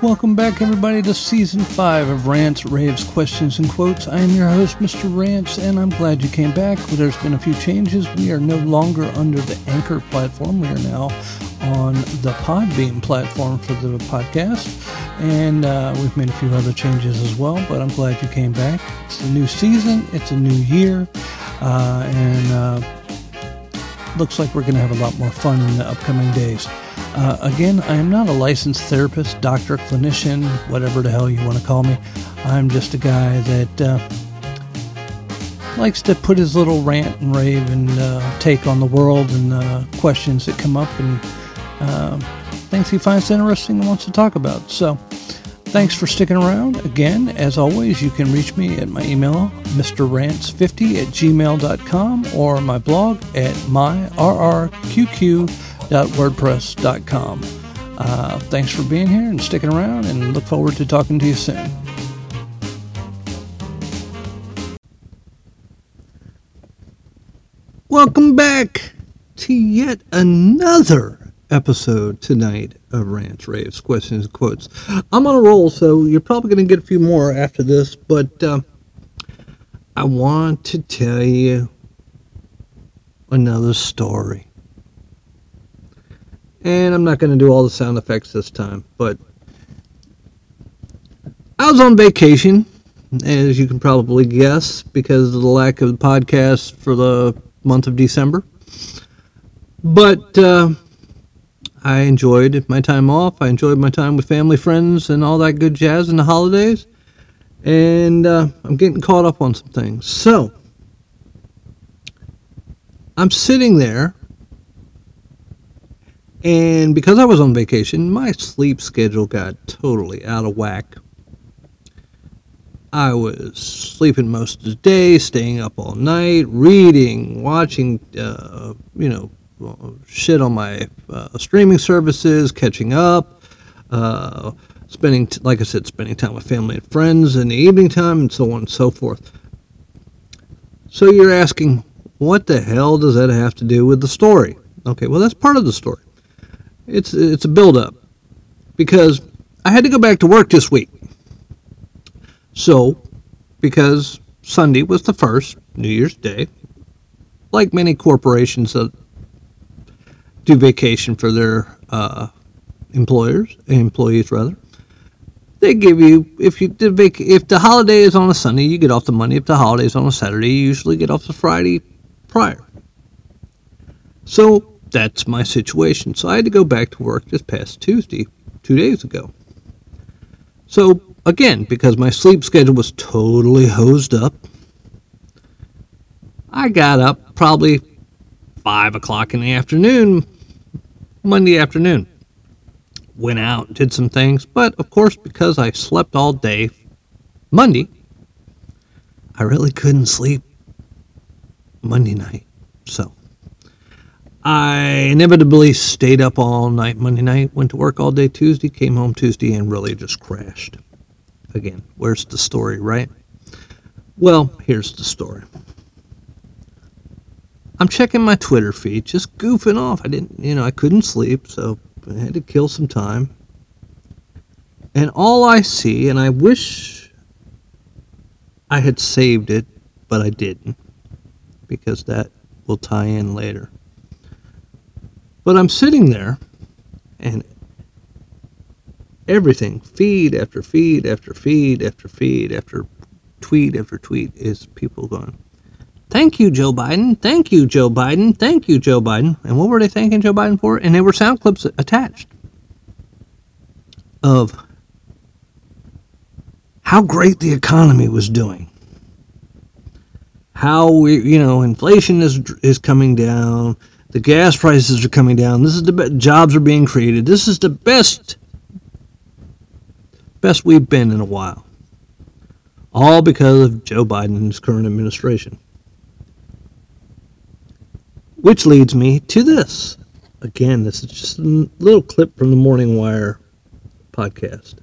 Welcome back, everybody, to season five of Rants, Raves, Questions, and Quotes. I am your host, Mr. Rants, and I'm glad you came back. There's been a few changes. We are no longer under the Anchor platform. We are now on the Podbean platform for the podcast, and uh, we've made a few other changes as well. But I'm glad you came back. It's a new season. It's a new year, uh, and uh, looks like we're going to have a lot more fun in the upcoming days. Uh, again, I am not a licensed therapist, doctor, clinician, whatever the hell you want to call me. I'm just a guy that uh, likes to put his little rant and rave and uh, take on the world and uh, questions that come up and uh, things he finds interesting and wants to talk about. So, thanks for sticking around. Again, as always, you can reach me at my email, mrrants50 at gmail.com, or my blog at myrrqq.com www.wordpress.com. Uh, thanks for being here and sticking around, and look forward to talking to you soon. Welcome back to yet another episode tonight of Rants, Raves, Questions, and Quotes. I'm on a roll, so you're probably going to get a few more after this, but uh, I want to tell you another story. And I'm not going to do all the sound effects this time, but I was on vacation, as you can probably guess, because of the lack of the podcast for the month of December. But uh, I enjoyed my time off. I enjoyed my time with family, friends, and all that good jazz in the holidays. And uh, I'm getting caught up on some things. So I'm sitting there and because I was on vacation, my sleep schedule got totally out of whack. I was sleeping most of the day, staying up all night, reading, watching, uh, you know, shit on my uh, streaming services, catching up, uh, spending, t- like I said, spending time with family and friends in the evening time, and so on and so forth. So you're asking, what the hell does that have to do with the story? Okay, well, that's part of the story. It's it's a buildup because I had to go back to work this week. So, because Sunday was the first New Year's Day, like many corporations that do vacation for their uh, employers, employees rather, they give you if you did vac- if the holiday is on a Sunday, you get off the Monday. If the holiday is on a Saturday, you usually get off the Friday prior. So that's my situation. So I had to go back to work this past Tuesday, two days ago. So again, because my sleep schedule was totally hosed up, I got up probably five o'clock in the afternoon, Monday afternoon. Went out, did some things, but of course, because I slept all day Monday, I really couldn't sleep Monday night. So I inevitably stayed up all night Monday night, went to work all day Tuesday, came home Tuesday, and really just crashed. Again, where's the story, right? Well, here's the story. I'm checking my Twitter feed, just goofing off. I didn't, you know, I couldn't sleep, so I had to kill some time. And all I see, and I wish I had saved it, but I didn't, because that will tie in later. But I'm sitting there and everything, feed after feed after feed after feed after tweet after tweet, is people going, Thank you, Joe Biden. Thank you, Joe Biden. Thank you, Joe Biden. And what were they thanking Joe Biden for? And they were sound clips attached of how great the economy was doing. How we, you know, inflation is is coming down the gas prices are coming down. This is the best. Jobs are being created. This is the best, best we've been in a while. All because of Joe Biden's current administration. Which leads me to this. Again, this is just a little clip from the Morning Wire podcast.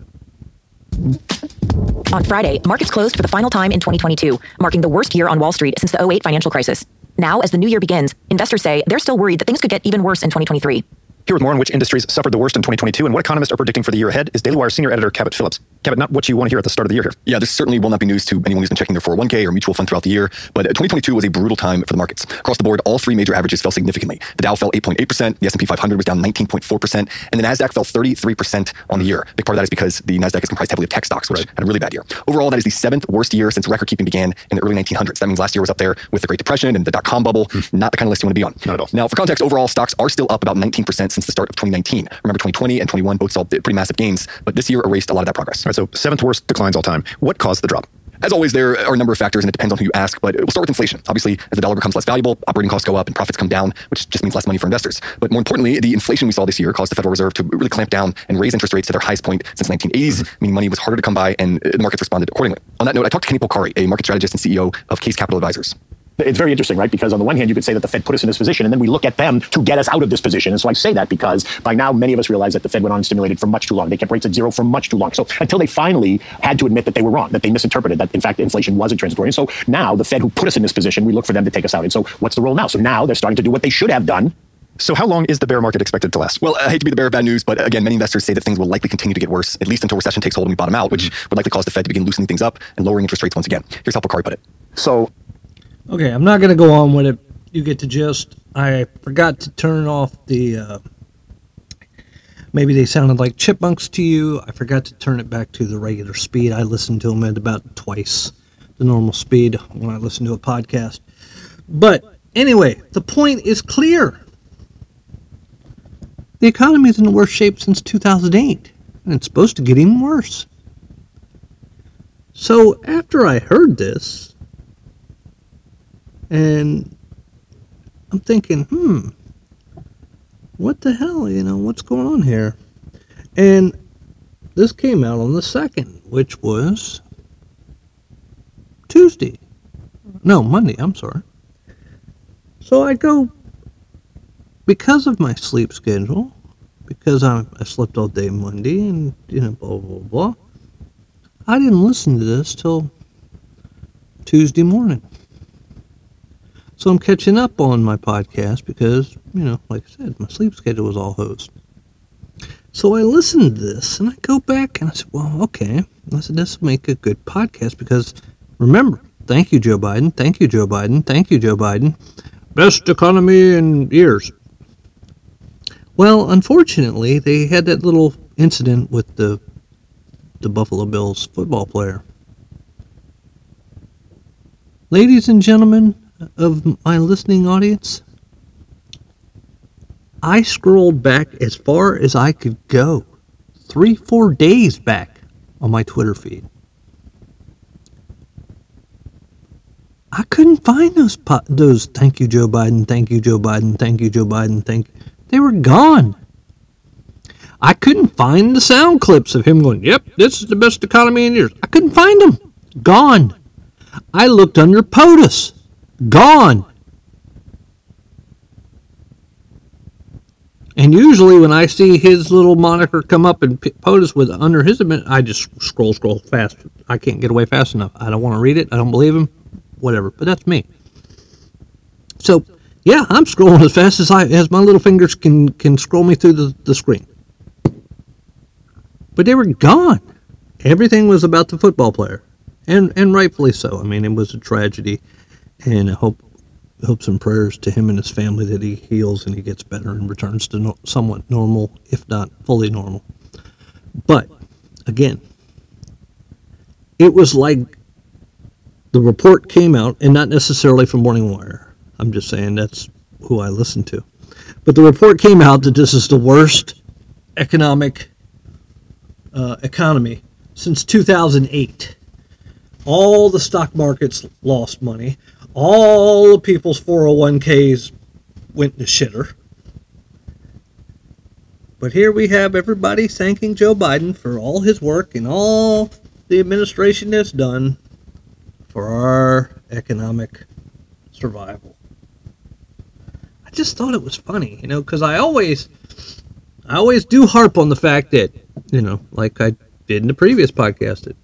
On Friday, markets closed for the final time in 2022, marking the worst year on Wall Street since the 08 financial crisis. Now, as the new year begins, investors say they're still worried that things could get even worse in 2023. Here with more on which industries suffered the worst in 2022 and what economists are predicting for the year ahead is Daily Wire senior editor Cabot Phillips. Cabot, not what you want to hear at the start of the year here. Yeah, this certainly will not be news to anyone who's been checking their 401k or mutual fund throughout the year, but 2022 was a brutal time for the markets. Across the board, all three major averages fell significantly. The Dow fell 8.8%, the S&P 500 was down 19.4%, and the Nasdaq fell 33% on the year. Big part of that is because the Nasdaq is comprised heavily of tech stocks, which right. had a really bad year. Overall, that is the seventh worst year since record keeping began in the early 1900s. That means last year was up there with the Great Depression and the dot-com bubble. Mm. Not the kind of list you want to be on. Not at all. Now, for context, overall stocks are still up about 19% since the start of 2019. Remember, 2020 and 21 both saw pretty massive gains, but this year erased a lot of that progress. Right, so seventh worst declines all time. What caused the drop? As always, there are a number of factors, and it depends on who you ask, but we'll start with inflation. Obviously, as the dollar becomes less valuable, operating costs go up and profits come down, which just means less money for investors. But more importantly, the inflation we saw this year caused the Federal Reserve to really clamp down and raise interest rates to their highest point since the 1980s, mm-hmm. meaning money was harder to come by, and the markets responded accordingly. On that note, I talked to Kenny Polcari, a market strategist and CEO of Kace Capital Advisors it's very interesting, right? Because on the one hand, you could say that the Fed put us in this position, and then we look at them to get us out of this position. And so I say that because by now, many of us realize that the Fed went on and stimulated for much too long. They kept rates at zero for much too long. So until they finally had to admit that they were wrong, that they misinterpreted, that in fact inflation wasn't transitory. And so now the Fed, who put us in this position, we look for them to take us out. And so what's the role now? So now they're starting to do what they should have done so, how long is the bear market expected to last? Well, I hate to be the bearer of bad news, but again, many investors say that things will likely continue to get worse, at least until recession takes hold and we bottom out, which mm-hmm. would likely cause the Fed to begin loosening things up and lowering interest rates once again. Here's how Polcari put it. So, Okay, I'm not going to go on with it. You get to just. I forgot to turn off the. Uh, maybe they sounded like chipmunks to you. I forgot to turn it back to the regular speed. I listened to them at about twice the normal speed when I listen to a podcast. But anyway, the point is clear. The economy is in the worst shape since 2008, and it's supposed to get even worse. So after I heard this, and I'm thinking, hmm, what the hell, you know, what's going on here? And this came out on the 2nd, which was Tuesday. No, Monday, I'm sorry. So I go, because of my sleep schedule, because I, I slept all day Monday and, you know, blah, blah, blah, I didn't listen to this till Tuesday morning. So I'm catching up on my podcast because, you know, like I said, my sleep schedule was all hosed. So I listened to this and I go back and I said, well, okay. I said, this will make a good podcast because remember, thank you, Joe Biden. Thank you, Joe Biden. Thank you, Joe Biden. Best economy in years. Well, unfortunately, they had that little incident with the the Buffalo Bills football player. Ladies and gentlemen, of my listening audience, I scrolled back as far as I could go, three, four days back on my Twitter feed. I couldn't find those those thank you Joe Biden, thank you Joe Biden, thank you Joe Biden, thank. They were gone. I couldn't find the sound clips of him going, "Yep, this is the best economy in years." I couldn't find them. Gone. I looked under POTUS. Gone. And usually, when I see his little moniker come up and POTUS with under his admit, I just scroll, scroll fast. I can't get away fast enough. I don't want to read it. I don't believe him. Whatever. But that's me. So, yeah, I'm scrolling as fast as I as my little fingers can can scroll me through the, the screen. But they were gone. Everything was about the football player, and and rightfully so. I mean, it was a tragedy and hope hopes and prayers to him and his family that he heals and he gets better and returns to no, somewhat normal, if not fully normal. But again, it was like the report came out, and not necessarily from Morning Wire. I'm just saying that's who I listen to. But the report came out that this is the worst economic uh, economy since 2008. All the stock markets lost money all the people's 401ks went to shitter. But here we have everybody thanking Joe Biden for all his work and all the administration has done for our economic survival. I just thought it was funny, you know, because I always, I always do harp on the fact that, you know, like I did in the previous podcast, that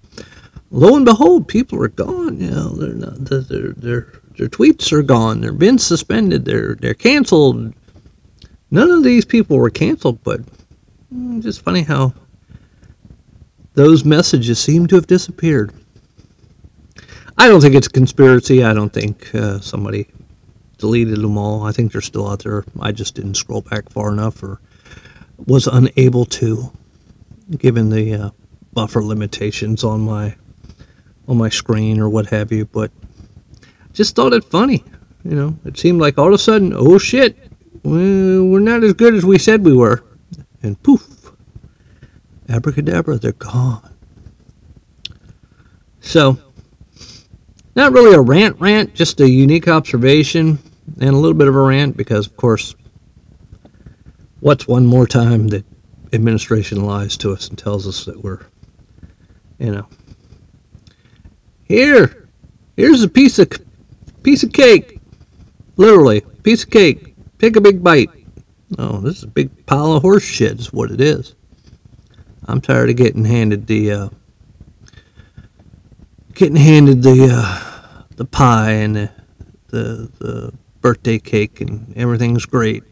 lo and behold, people are gone. You know, they're not, they're, they're, their tweets are gone. They're been suspended. They're they're canceled. None of these people were canceled, but mm, just funny how those messages seem to have disappeared. I don't think it's a conspiracy. I don't think uh, somebody deleted them all. I think they're still out there. I just didn't scroll back far enough or was unable to, given the uh, buffer limitations on my on my screen or what have you. But just thought it funny. You know, it seemed like all of a sudden, oh shit, we're not as good as we said we were. And poof, abracadabra, they're gone. So, not really a rant rant, just a unique observation and a little bit of a rant because, of course, what's one more time that administration lies to us and tells us that we're, you know, here, here's a piece of piece of cake, literally piece of cake. Take a big bite. Oh, this is a big pile of horse shit, is what it is. I'm tired of getting handed the uh, getting handed the uh, the pie and the, the the birthday cake and everything's great,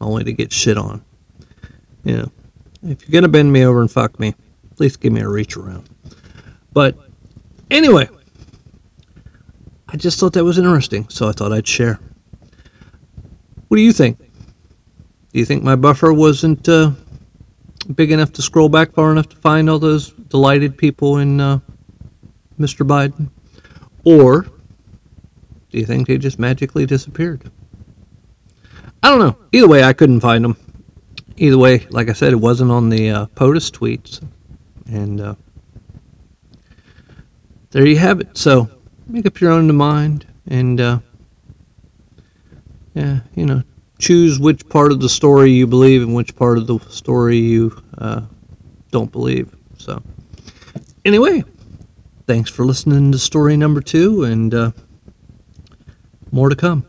only to get shit on. You know, if you're gonna bend me over and fuck me, at least give me a reach around. But anyway, I just thought that was interesting, so I thought I'd share. What do you think? Do you think my buffer wasn't uh, big enough to scroll back far enough to find all those delighted people in uh, Mr. Biden? Or do you think they just magically disappeared? I don't know. Either way, I couldn't find them. Either way, like I said, it wasn't on the uh, POTUS tweets. And uh, there you have it. So make up your own mind and uh, yeah, you know, choose which part of the story you believe and which part of the story you uh, don't believe. So, anyway, thanks for listening to story number two, and uh, more to come.